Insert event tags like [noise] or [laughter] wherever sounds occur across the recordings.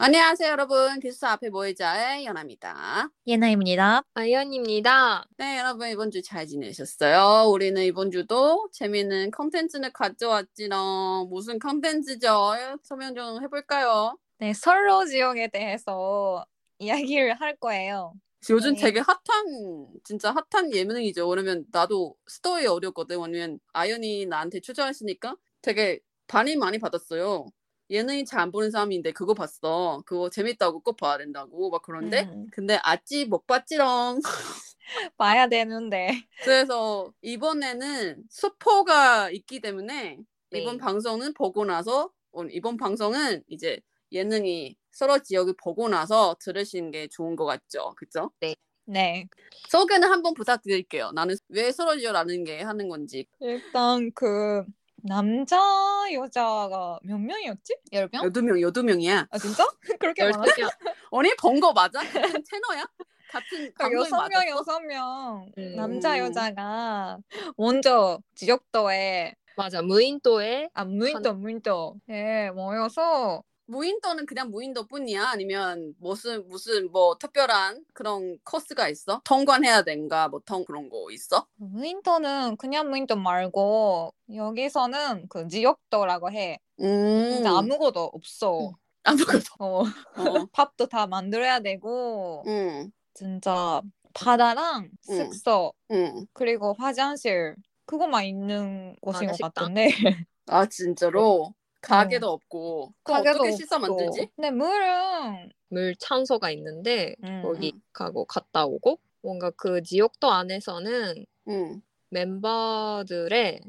안녕하세요, 여러분. 기숙사 앞에 모이자의 연아입니다. 예나입니다. 아이언입니다. 네, 여러분 이번 주 잘 지내셨어요? 우리는 이번 주도 재미있는 컨텐츠를 가져왔지롱. 무슨 컨텐츠죠? 설명 좀 해볼까요? 네, 솔로지옥에 대해서 이야기를 할 거예요. 요즘 네. 되게 핫한 진짜 핫한 예능이죠. 왜냐면 나도 스토리 어렵거든. 왜냐면 아연이 나한테 추천했으니까 되게 반응 많이 받았어요. 예능이 잘 안 보는 사람인데 그거 봤어. 그거 재밌다고 꼭 봐야 된다고 막 그런데 음, 근데 아직 못 봤지롱. [laughs] 봐야 되는데. 그래서 이번에는 스포가 있기 때문에 네. 이번 방송은 보고 나서 어, 이번 방송은 이제 예능이 서로 지역을 보고 나서 들으시는 게 좋은 것 같죠, 그죠? 네. 소개는 한번 부탁드릴게요. 나는 왜 서로 지어라는 게 하는 건지. 일단 그 남자 여자가 몇 명이었지? 열 명? 여두 명, 여두 명이야. 아 진짜? [laughs] 그렇게? 명. [laughs] 언니 본 거 맞아? 같은 채널이야? 같은 그 방송이 여섯 명, 맞았어? 여섯 명 음. 남자 여자가 먼저 지역도에 맞아, 무인도에 아 무인도 무인도에 모여서 무인도는 그냥 무인도뿐이야? 아니면 무슨 무슨 뭐 특별한 그런 코스가 있어? 통관해야 된가? 뭐 통 그런 거 있어? 무인도는 그냥 무인도 말고 여기서는 그 지역도라고 해. 음. 진짜 아무것도 없어. 아무것도. 어, 어. [laughs] 밥도 다 만들어야 되고 응. 진짜 바다랑 응. 숙소 응. 그리고 화장실 그것만 있는 곳인 맞아, 것. 같은데 [laughs] 아 진짜로 가게도 없고. 그럼 가게도 어떻게 씻어 없고. 만들지? 근데 물은 물 찬소가 있는데 음, 거기 음. 가고 갔다 오고 뭔가 그 지역도 안에서는 응. 멤버들의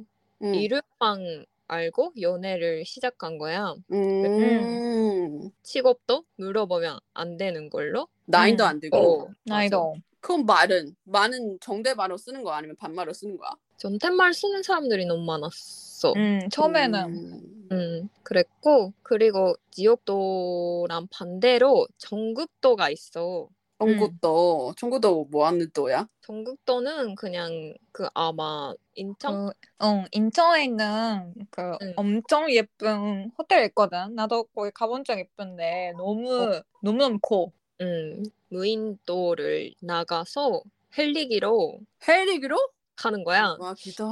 응. 이름만 알고 연애를 시작한 거야. 음. 직업도 물어보면 안 되는 걸로. 나이도 음. 안 되고. 어, 나이도 그럼 말은 말은 정대말로 쓰는 거야 아니면 반말로 쓰는 거야? 존댓말 쓰는 사람들이 너무 많았어. 음, 처음에는 음. 음, 그랬고, 그리고 지역도랑 반대로 전국도가 있어. 청구도 청구도 뭐 하는 도야? 전국도는 그냥 그 아마 인천? 그, 어, 인천에 있는 그 응. 엄청 예쁜 호텔 있거든. 나도 거기 가본 적 있는데 너무 너무너무 커. 음, 무인도를 나가서 헬리기로 헬리기로? 가는 거야. 와 기다.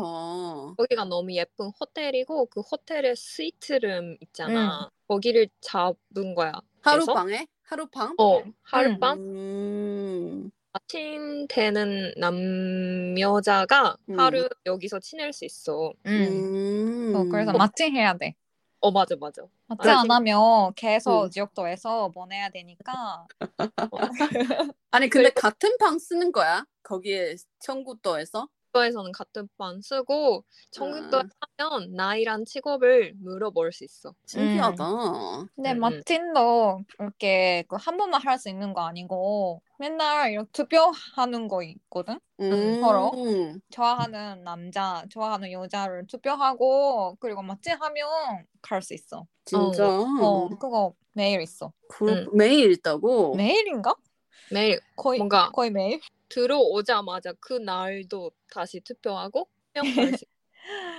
거기가 너무 예쁜 호텔이고 그 호텔에 스위트룸 있잖아. 거기를 잡은 거야. 하룻방에? 하룻방? 어, 하룻밤 음. 아침 되는 남여자가 음. 하루 여기서 지낼 수 있어. 음. 음. 어, 그래서 마칭해야 돼. 어, 맞아, 맞아. 아, 안 하면 계속 응. 지역도에서 보내야 되니까. [laughs] 아니 근데 같은 방 쓰는 거야? 거기에 청구도에서? 도에서는 같은 반 쓰고 전국도에 음. 하면 나이란 직업을 물어볼 수 있어. 신기하다. 근데 음, 음. 마틴도 그렇게 그 한 번만 할 수 있는 거 아니고 맨날 이렇게 투표하는 거 있거든. 음. 서로? 좋아하는 남자, 좋아하는 여자를 투표하고 그리고 마칭하면 갈 수 있어. 진짜. 어, 그거 매일 있어. 그, 음. 매일 있다고? 매일인가? 매일 거의 뭔가 거의 매일. 들어오자마자 그 날도 다시 투표하고. [laughs]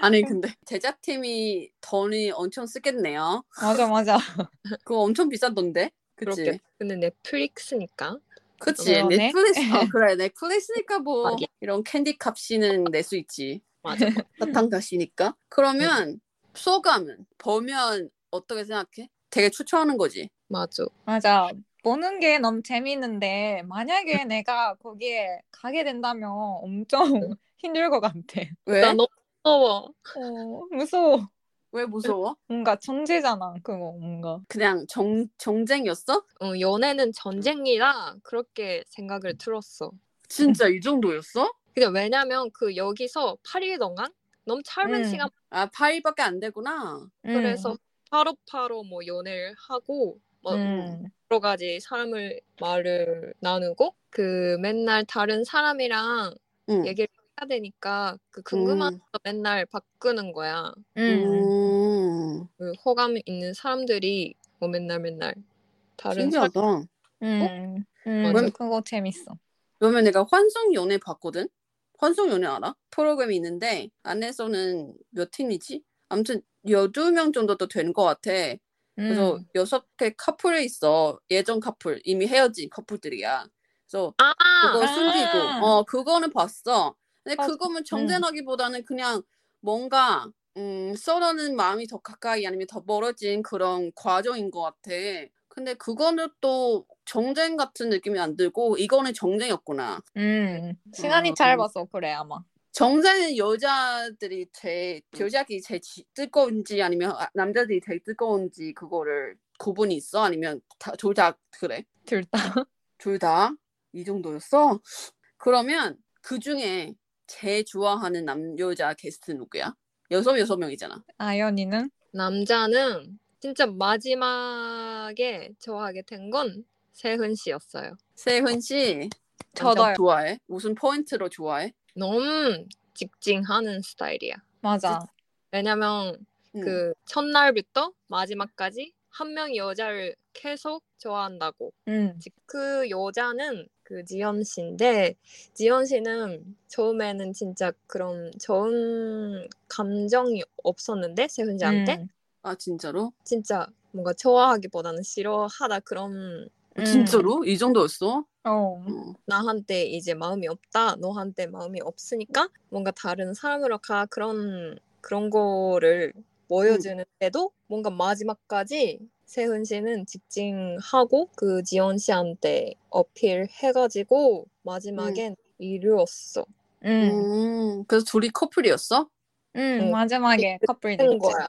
아니 근데 제작팀이 돈이 엄청 쓰겠네요. 맞아 맞아. [laughs] 그거 엄청 비싸던데? 그치? 그렇게. 근데 넷플릭스니까. 그치 그러네. 넷플릭스 어, [laughs] 그래 넷플릭스니까 뭐. 이런 캔디 값이는 낼 수 있지 맞아. 사탕 값이니까 그러면 소감은 보면 어떻게 생각해? 되게 추천하는 거지 맞아. 맞아. 보는 게 너무 재밌는데 만약에 내가 거기에 가게 된다면 엄청 [laughs] 힘들 것 같아. 왜? 나 너무 무서워. 어, 무서워. 왜 무서워? [laughs] 뭔가 정제잖아. 그거 뭔가. 그냥 정, 정쟁이었어? 어, 연애는 전쟁이라 그렇게 생각을 들었어. 진짜 이 정도였어? 근데 왜냐면 그 여기서 8일 동안 너무 짧은 음. 시간 아 8일밖에 안 되구나 그래서 바로바로 뭐 연애를 하고 뭐 음. 여러 가지 사람을 말을 나누고 그 맨날 다른 사람이랑 응. 얘기를 해야 되니까 그 궁금한 음. 거 맨날 바꾸는 거야. 음. 음. 그 호감 있는 사람들이 뭐 맨날 맨날 다른 사람 신기하다. 음. 음. 맞아. 그거 재밌어. 그러면 내가 환송 연애 봤거든? 환송 연애 알아? 프로그램이 있는데 안에서는 몇 팀이지? 아무튼 12명 정도 도 되는 것 같아. 그래서 음. 여섯 개 커플이 있어. 예전 커플. 이미 헤어진 커플들이야. 그래서 아, 그거 아. 숨기고 어 그거는 봤어. 근데 맞아. 그거면 정전하기보다는 그냥 뭔가 음 서로는 마음이 더 가까이 아니면 더 멀어진 그런 과정인 것 같아. 근데 그거는 또 정쟁 같은 느낌이 안 들고 이거는 정쟁이었구나. 음. 시간이 어. 짧아서 그래 아마. 정쟁은 여자들이 제일 여자들이 제일 지- 뜨거운지 아니면 아, 남자들이 제일 뜨거운지 그거를 구분이 있어? 아니면 둘 다 그래? 둘 다. [laughs] 둘 다 이 정도였어? 그러면 그 중에 제일 좋아하는 남 여자 게스트 누구야? 여섯 여섯 명이잖아. 아연이는 남자는 진짜 마지막에 좋아하게 된 건 세훈 씨였어요. 세훈 씨 저도요. 좋아해? 무슨 포인트로 좋아해? 너무 직진하는 스타일이야. 맞아. 왜냐면 응. 그 첫날부터 마지막까지 한 명의 여자를 계속 좋아한다고. 음. 그 여자는 그 지연 씨인데 지연 씨는 처음에는 진짜 그런 좋은 감정이 없었는데 세훈 씨한테 음. 아 진짜로? 진짜 뭔가 좋아하기보다는 싫어하다 그런 음. 진짜로? 이 정도였어? 어. 어. 나한테 이제 마음이 없다 너한테 마음이 없으니까 뭔가 다른 사람으로 가 그런 그런 거를 보여주는데도 뭔가 마지막까지 세훈 씨는 직진하고 그 지연 씨한테 어필해가지고 마지막엔 이루었어. 음. 음, 그래서 둘이 커플이었어? 음. 어. 마지막에 커플 된. 거야.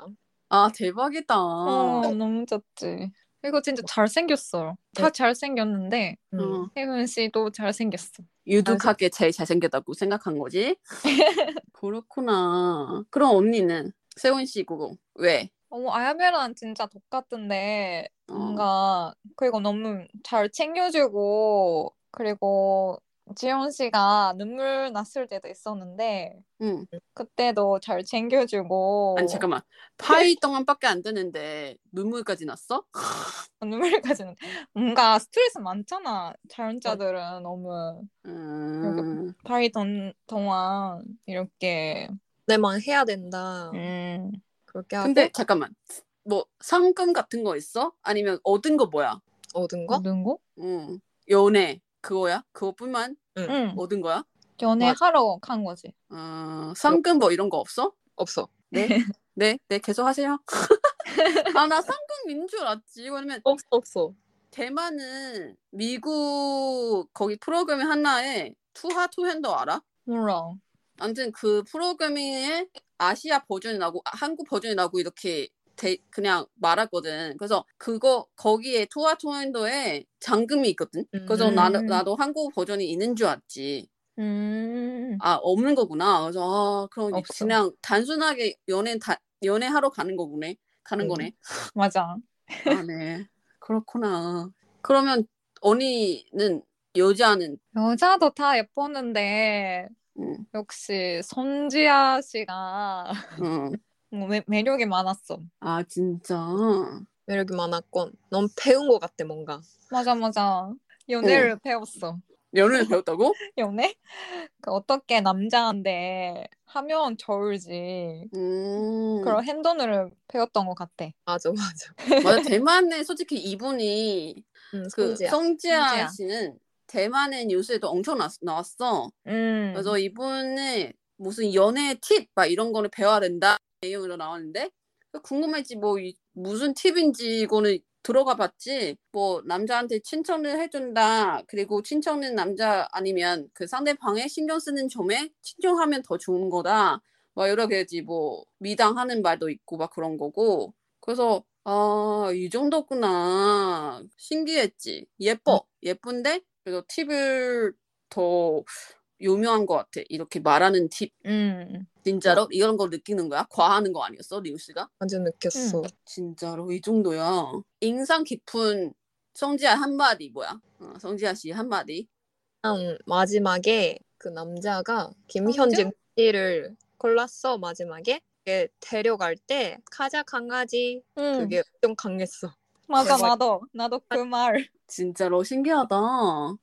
아 대박이다. 어, 너무 좋지. 그리고 진짜 잘생겼어. 다 네. 잘생겼는데 음. 어. 혜은 씨도 잘생겼어. 유독하게 제일 잘생겼다고 생각한 거지? [laughs] 그렇구나. 그럼 언니는 세훈 씨 그거 왜? 어머 아야메랑 진짜 똑같은데 어. 뭔가 그리고 너무 잘 챙겨주고 그리고 지영 씨가 눈물 났을 때도 있었는데 응. 그때도 잘 챙겨주고 아니 잠깐만. 파이 동안밖에 안 되는데 눈물까지 났어? [laughs] 눈물까지는 뭔가 스트레스 많잖아 자연자들은 너무 음. 파리 동, 동안 이렇게 내만 해야 된다. 음 그렇게 하고 근데 잠깐만. 뭐 상금 같은 거 있어? 아니면 얻은 거 뭐야? 얻은 거? 모든 거? 응. 연애 그거야? 그것뿐만 응 얻은 거야? 연애하러 간 거지 어, 상금 뭐 이런 거 없어? 없어. 네. [laughs] 네, 네, 계속 하세요. [laughs] 아, 나 상금인 줄 알았지. 왜냐면 없어 없어. 대만은 미국 거기 프로그램 하나에 투하 투핸더 알아? 몰라 아무튼 그 프로그램에 아시아 버전이 나고 아, 한국 버전이 나고 이렇게 대- 그냥 말았거든. 그래서 그거 거기에 투하 투핸더에 잔금이 있거든. 그래서 음. 나는 나도 한국 버전이 있는 줄 알았지. 음 아 없는 거구나. 그래서 아 그럼 없어. 그냥 단순하게 연애 다 연애하러 가는 거구네. 가는 음. 거네. 맞아 아 네. [laughs] 그렇구나. 그러면 언니는 여자는 여자도 다 예뻤는데 음, 역시 손지아 씨가 음. 뭐 매, 매력이 많았어. 아 진짜. 매력이 많았건 너무 배운 것 같아 뭔가. 맞아 맞아. 연애를 배웠어. 연애를 배웠다고? [laughs] 연애? 그 어떻게 남자인데 하면 좋을지 음. 그런 행동을 배웠던 것 같아. 맞아 맞아. [laughs] 맞아 대만에 솔직히 이분이 음, 그 손지야. 성지아 성지아. 씨는 대만의 뉴스에도 엄청 나, 나왔어. 음. 그래서 이분은 무슨 연애 팁 막 이런 거를 배워야 된다 내용으로 나왔는데 궁금했지 뭐 이- 무슨 팁인지 이거는 들어가 봤지? 뭐 남자한테 칭찬을 해준다 그리고 칭찬은 남자 아니면 그 상대방의 신경 쓰는 점에 친정하면 더 좋은 거다. 막 여러 가지 뭐 미당하는 말도 있고 막 그런 거고. 그래서 아 이 정도구나. 신기했지. 예뻐. 예쁜데 그래서 팁을 더 유명한 것 같아. 이렇게 말하는 팁. 음. 진짜로 이런 거 느끼는 거야? 과하는 거 아니었어, 리우 씨가? 완전 느꼈어. 응. 진짜로 이 정도야. 인상 깊은 성지아 한마디 뭐야? 어, 성지아 씨 한마디. 한 마지막에 그 남자가 김현진 씨를 골랐어 마지막에 걔 데려갈 때 가자 강아지 응. 그게 엄청 강했어. 맞아. 나도 나도 그 말. 진짜로 신기하다.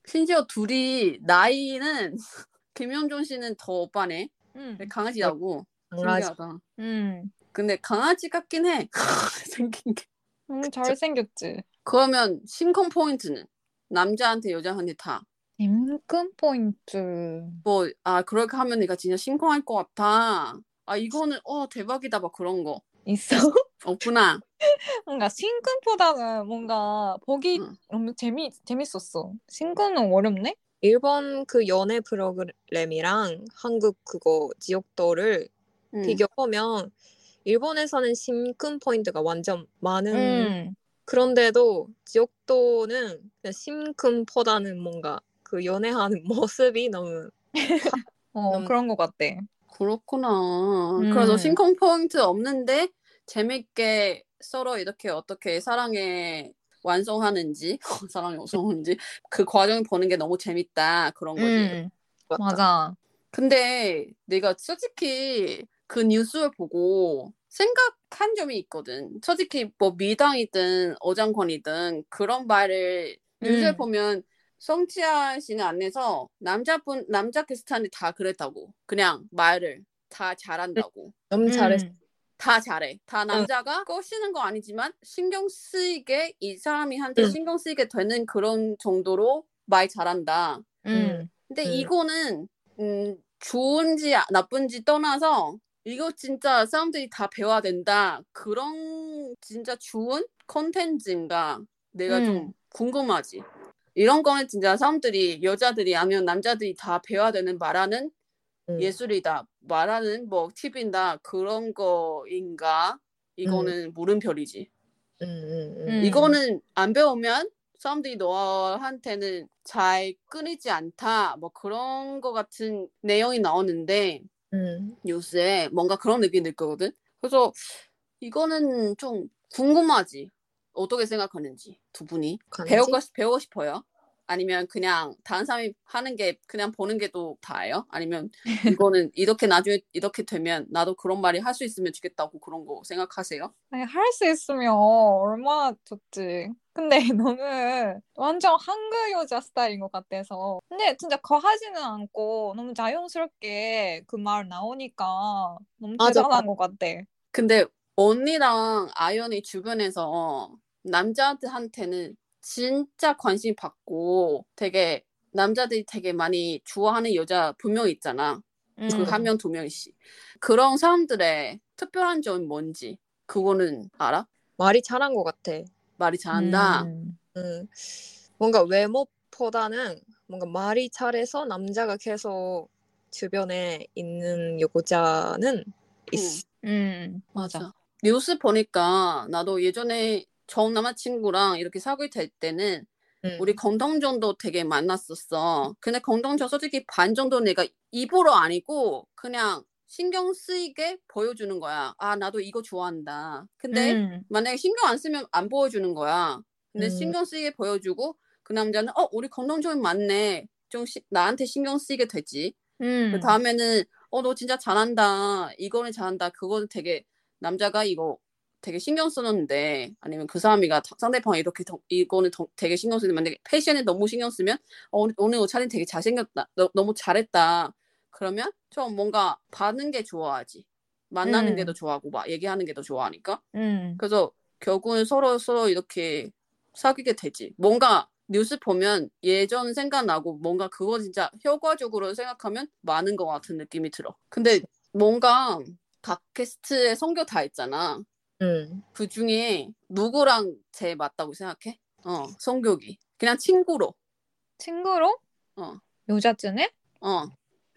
심지어 둘이 나이는 [laughs] 김영준 씨는 더 오빠네. 응. 강아지라고. 강아지. 신기하다. 응. 근데 강아지 같긴 해. [laughs] 생긴 게. 너무 잘생겼지. 그러면 심쿵 포인트는 남자한테 여자한테 다. 임금 포인트. 뭐, 아, 그렇게 하면 내가 진짜 심쿵할 것 같아. 아, 이거는, 어, 대박이다. 막 그런 거. 있어? [laughs] 없구나. 뭔가 신금보다는 뭔가 보기 응. 너무 재미 재밌었어. 신금은 어렵네? 일본 그 연애 프로그램이랑 한국 그거 지옥도를 응. 비교하면 일본에서는 심쿵 포인트가 완전 많은 응. 그런데도 지옥도는 그냥 심쿵보다는 뭔가 그 연애하는 [laughs] 모습이 너무 [laughs] 어 음. 그런 것 같대. 그렇구나. 음. 그래서 심쿵 포인트 없는데 재밌게 서로 이렇게 어떻게 사랑에 완성하는지, [laughs] 사랑에 완성하는지 그 과정 보는 게 너무 재밌다. 그런 거지. 응. 같다. 맞아. 근데 내가 솔직히 그 뉴스를 보고 생각한 점이 있거든. 솔직히 뭐 미당이든 어장관이든 그런 말을 뉴스를 음. 보면 성지아 씨는 안 내서 남자분 남자 게스트한테 다 그랬다고. 그냥 말을 다 잘한다고. 너무 잘했어. 응. 다 잘해. 다 남자가 꼬시는 거 아니지만 신경 쓰이게 이 사람이 한테 응. 신경 쓰이게 되는 그런 정도로 말 잘한다. 응. 근데 음. 이거는 음, 좋은지 아- 나쁜지 떠나서 이거 진짜 사람들이 다 배워야 된다. 그런 진짜 좋은 컨텐츠인가 내가 좀 음. 궁금하지. 이런 거는 진짜 사람들이 여자들이 아니면 남자들이 다 배워야 되는 말하는 음. 예술이다. 말하는 뭐 팁이다. 그런 거인가? 이거는 물음표이지. 음, 음, 음. 음. 이거는 안 배우면 사람들이 너한테는 잘 끊이지 않다. 뭐 그런 거 같은 내용이 나오는데 음. 뉴스에 뭔가 그런 느낌이 들 거거든. 그래서 이거는 좀 궁금하지. 어떻게 생각하는지 두 분이? 배우고 싶- 배우고 싶어요? 아니면 그냥 다른 사람이 하는 게 그냥 보는 게 또 다예요? 아니면 [laughs] 이거는 이렇게 나중에 이렇게 되면 나도 그런 말이 할 수 있으면 좋겠다고 그런 거 생각하세요? 할수 있으면 얼마나 좋지. 근데 [laughs] 너는 완전 한국 여자 스타일인 것 같아서. 근데 진짜 거하지는 않고 너무 자연스럽게 그 말 나오니까 너무 대단한 것 같아. 근데 언니랑 아연이 주변에서 남자들한테는 진짜 관심 받고 되게 남자들이 되게 많이 좋아하는 여자 분명 있잖아. 그 음. 한명 두 명씩. 그런 사람들의 특별한 점이 뭔지 그거는 알아? 말이 잘한 것 같아. 말이 잘한다. 음. 음. 뭔가 외모보다는 뭔가 말이 잘해서 남자가 계속 주변에 있는 여자는 있어. 음. 맞아. 맞아. 뉴스 보니까 나도 예전에 전 남자친구랑 이렇게 사귀 될 때는 음. 우리 공동정도 되게 만났었어. 근데 공동정 솔직히 반 정도 내가 입으로 아니고 그냥 신경 쓰이게 보여주는 거야. 아, 나도 이거 좋아한다. 근데 음. 만약에 신경 안 쓰면 안 보여주는 거야. 근데 음. 신경 쓰이게 보여주고 그 남자는 어, 우리 공동정이 맞네. 좀 시- 나한테 신경 쓰이게 되지. 음. 그 다음에는 어, 너 진짜 잘한다. 이거는 잘한다. 그거는 되게 남자가 이거 되게 신경 쓰는데 아니면 그 사람이가 다- 상대방이 이렇게 더- 이거는 더- 되게 신경 쓰는데 만약에 패션에 너무 신경 쓰면 어, 오늘- 오늘 옷차림 되게 잘생겼다. 너, 너무 잘했다. 그러면 좀 뭔가 받는 게 좋아하지. 만나는 음. 게더 좋아하고 막 얘기하는 게 더 좋아하니까. 음. 그래서 결국은 서로 서로 이렇게 사귀게 되지. 뭔가 뉴스 보면 예전 생각나고 뭔가 그거 진짜 효과적으로 생각하면 많은 것 같은 느낌이 들어. 근데 뭔가 각 게스트의 성격 다 있잖아. 음. 그 중에 누구랑 제일 맞다고 생각해? 어, 성격이. 그냥 친구로. 친구로? 어. 여자 중에? 어.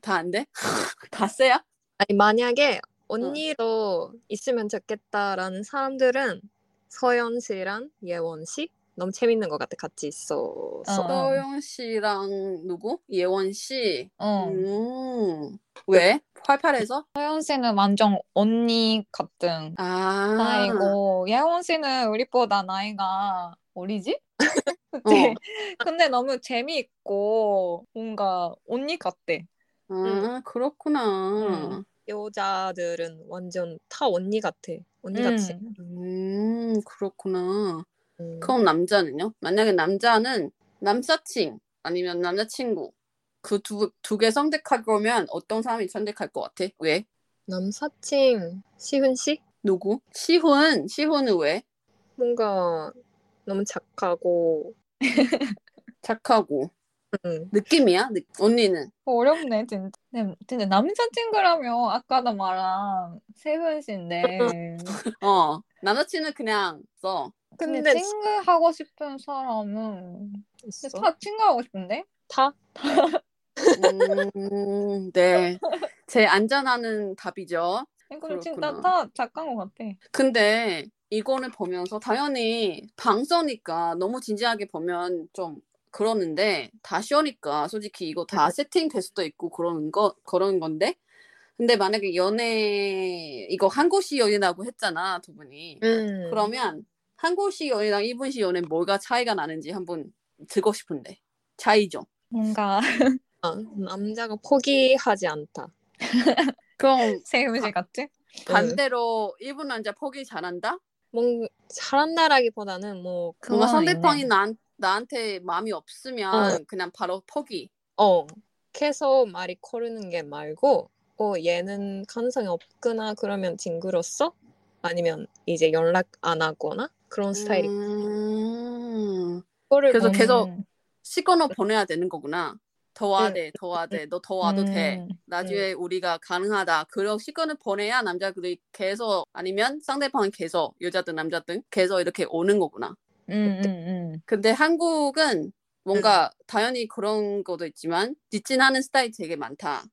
다 안 돼? [laughs] 다 쎄야? 아니 만약에 언니로 있으면 좋겠다라는 사람들은 서연 씨랑 예원 씨, 너무 재밌는 것 같아. 같이 있어서. 어. 서영 씨랑 누구? 예원 씨. 어. 음. 왜? 활팔해서? 서연 씨는 완전 언니 같은 아. 나이고 예원 씨는 우리보다 나이가 어리지? [laughs] 어. 그치? 근데 너무 재미있고 뭔가 언니 같대. 아, 그렇구나. 음. 여자들은 완전 다 언니 같아. 언니 같이. 음. 음, 그렇구나. 음. 그럼 남자는요? 만약에 남자는 남사친 아니면 남자친구 그 두 두 개 선택할 거면 어떤 사람이 선택할 것 같아? 왜? 남사친 시훈 씨 누구? 시훈. 시훈은 왜? 뭔가 너무 착하고 착하고 [laughs] 응. 느낌이야? 느- 언니는? 어렵네 진짜. 근데, 근데 남자친구라면 아까도 말한 세훈 씨인데 [laughs] 어 남자친구는 그냥 써. 근데 근데 친구 하고 싶은 사람은 있어. 다 친구 하고 싶은데? 다? 음, 네. 제일 안전하는 답이죠. 이거는 진짜. 다 작가인 것 같아. 근데 이거를 보면서 당연히 방서니까 너무 진지하게 보면 좀 그러는데 다 쉬우니까 솔직히 이거 다 세팅될 수도 있고 그러는 거 그런 건데 근데 만약에 연애 이거 한 곳이 연애라고 했잖아 두 분이 음. 그러면 한 곳이 연애랑 일본시 연애 뭐가 차이가 나는지 한번 듣고 싶은데 차이 좀 뭔가 아, 남자가 포기하지 않다. [laughs] 그럼 세훈 씨 같지? 반대로 일본 남자 포기 잘한다? 뭔 잘한다라기보다는 뭐 뭔가 상대방이 있네. 나, 나한테 마음이 없으면 어. 그냥 바로 포기. 어, 계속 말이 거르는 게 말고, 어, 얘는 가능성이 없구나, 그러면 징그럽어? 아니면 이제 연락 안 하거나? 그런 스타일이. 음, 그래서 뭐- 계속 음, 시그널 보내야 되는 거구나. 더 응. 돼, 더 돼. 너더 와도 돼. 음, 나중에 우리가 가능하다. 그런 시그널 보내야 남자들이 계속 아니면 상대방은 계속 여자든 남자든 계속 이렇게 오는 거구나. 음, 음, 음. 근데 한국은 뭔가 당연히 그런 것도 있지만 직진하는 스타일 되게 많다.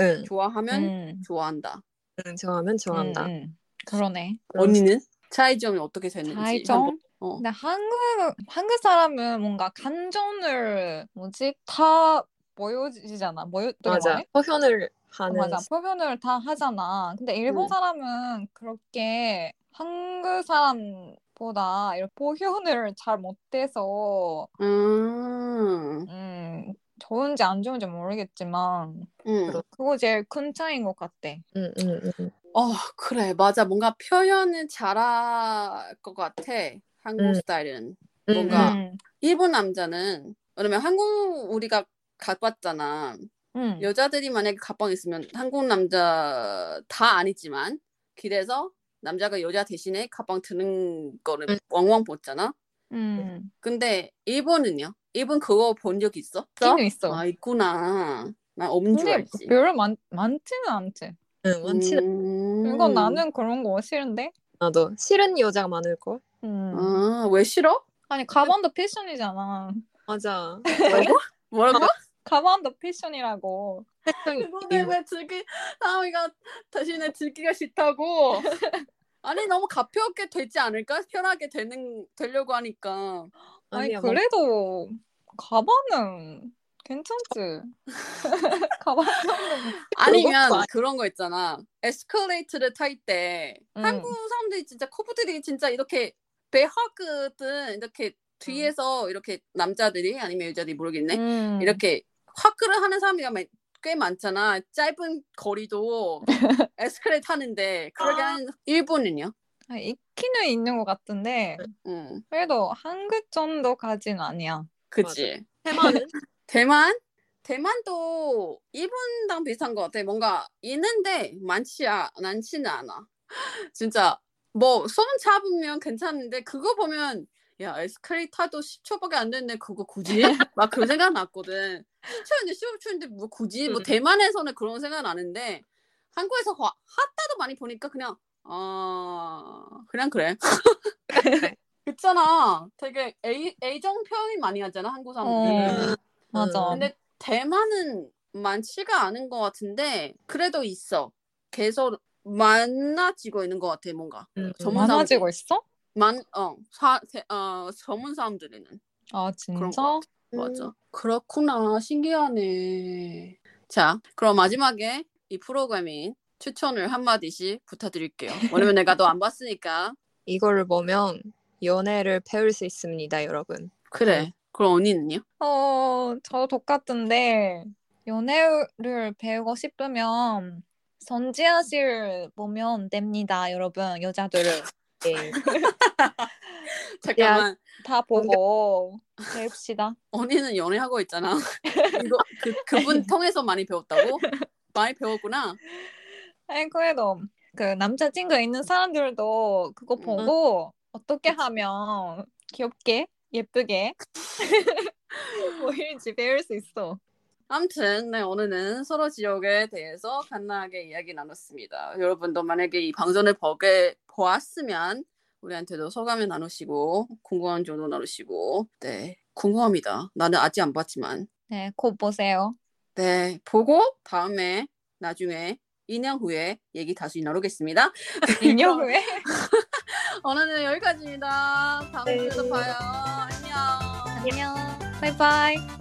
응, 좋아하면 음, 좋아한다. 응, 좋아하면 좋아한다. 음, 음. 그러네. 언니는 차이점이 어떻게 되는지 차이점? 어. 근데 한국 한국 사람은 뭔가 감정을 뭐지 다 보여지잖아. 보여 맞아. 말해? 표현을 어, 하는. 맞아. 표현을 다 하잖아. 근데 일본 음. 사람은 그렇게 한국 사람 보다 이렇게 표현을 잘 못해서 음, 음, 좋은지 안 좋은지 모르겠지만 음. 그거 제일 큰 차이인 것 같아. 응, 응, 응. 어, 그래. 맞아. 뭔가 표현을 잘할 것 같아. 한국 음. 스타일은. 응, 뭔가- 음, 일본 남자는, 왜냐면 한국 우리가 가봤잖아. 음. 여자들이 만약에 가방 있으면 한국 남자 다 아니지만 길에서 남자가 여자 대신에 가방 드는 거를 음. 왕왕 봤잖아. 음. 근데 일본은요? 일본 그거 본 적 있어? 있긴 있어. 아, 있구나. 나 없는 줄 알지. 별로 많, 많지는 않지. 응, 많지는 음. 이건 나는 그런 거 싫은데? 않아도 싫은 여자가 많을 걸? 음. 아, 왜 싫어? 아니 가방도 패션이잖아. 맞아. 뭐라고? [laughs] 가방도 패션이라고. 이거는 왜 즐기, 나이가 대신에 즐기기가 싫다고. [laughs] 아니, 너무 가볍게 되지 않을까? 편하게 되는, 되려고 하니까. 아니 아니야, 뭐- 그래도 가방은 괜찮지. [laughs] 가방. [laughs] 아니면 그런 거 있잖아. 에스컬레이터를 탈 때, 음. 한국 사람들이 진짜 커플들이 진짜 이렇게 배화거든 이렇게 뒤에서 이렇게 남자들이 아니면 여자들이 모르겠네. 음. 이렇게 화크를 하는 사람이 마- 꽤 많잖아. 짧은 거리도 [laughs] 에스컬레이터 타는데 그러게 아. 한 일본은요? 아, 있기는 있는 것 같은데 응, 그래도 한국 정도까지는 아니야. 그치. 테마는? 대만? 대만도 일본랑 비슷한 것 같아. 뭔가 있는데 많지 아, 많지는 않아. [laughs] 진짜 뭐손 잡으면 괜찮은데 그거 보면 야 에스컬레이터도 10초밖에 안 됐네 그거 굳이? [laughs] 막 그런 생각 났거든. 10초인데 15초인데 뭐 굳이? 뭐 음. 대만에서는 그런 생각 나는데 한국에서 화, 핫다도 많이 보니까 그냥 아 그냥 그래. [laughs] 있잖아. 되게 A정 표현 많이 하잖아 한국 사람들이. 어, 맞아. 음. 근데 대만은 많지가 않은 것 같은데 그래도 있어. 계속 많아지고 있는 것 같아 뭔가. 음, 전문 많아지고 있어? 만, 어, 사, 세, 어, 전문 사람들에는. 아 진짜? 것 맞아. 그렇구나. 신기하네. 자, 그럼 마지막에 이 프로그래밍 추천을 한마디씩 부탁드릴게요. 왜냐면 내가 너 안 봤으니까. [laughs] 이거를 보면 연애를 배울 수 있습니다, 여러분. 그래. 그럼 언니는요? 어, 저 똑같은데 연애를 배우고 싶으면 선지아실 보면 됩니다, 여러분. 여자들은 네. [laughs] 잠깐만. 다 보고 배웁시다. 언니는 연애하고 있잖아. 이거 그, 그분 통해서 많이 배웠다고? 많이 배웠구나. 아니 그래도 그 남자친구 있는 사람들도 그거 음. 보고 어떻게 하면 귀엽게 예쁘게 [laughs] 보일지 배울 수 있어. 아무튼 네, 오늘은 서로 지역에 대해서 간단하게 이야기 나눴습니다. 여러분도 만약에 이 방송을 보게 보았으면 우리한테도 소감을 나누시고 궁금한 점도 나누시고 네 궁금합니다. 나는 아직 안 봤지만 네, 곧 보세요. 네 보고 다음에 나중에 2년 후에 얘기 다시 나누겠습니다. 2년 [laughs] 후에. [laughs] 오늘은 여기까지입니다. 다음 네. 주에도 봐요. 안녕. 안녕. 바이바이.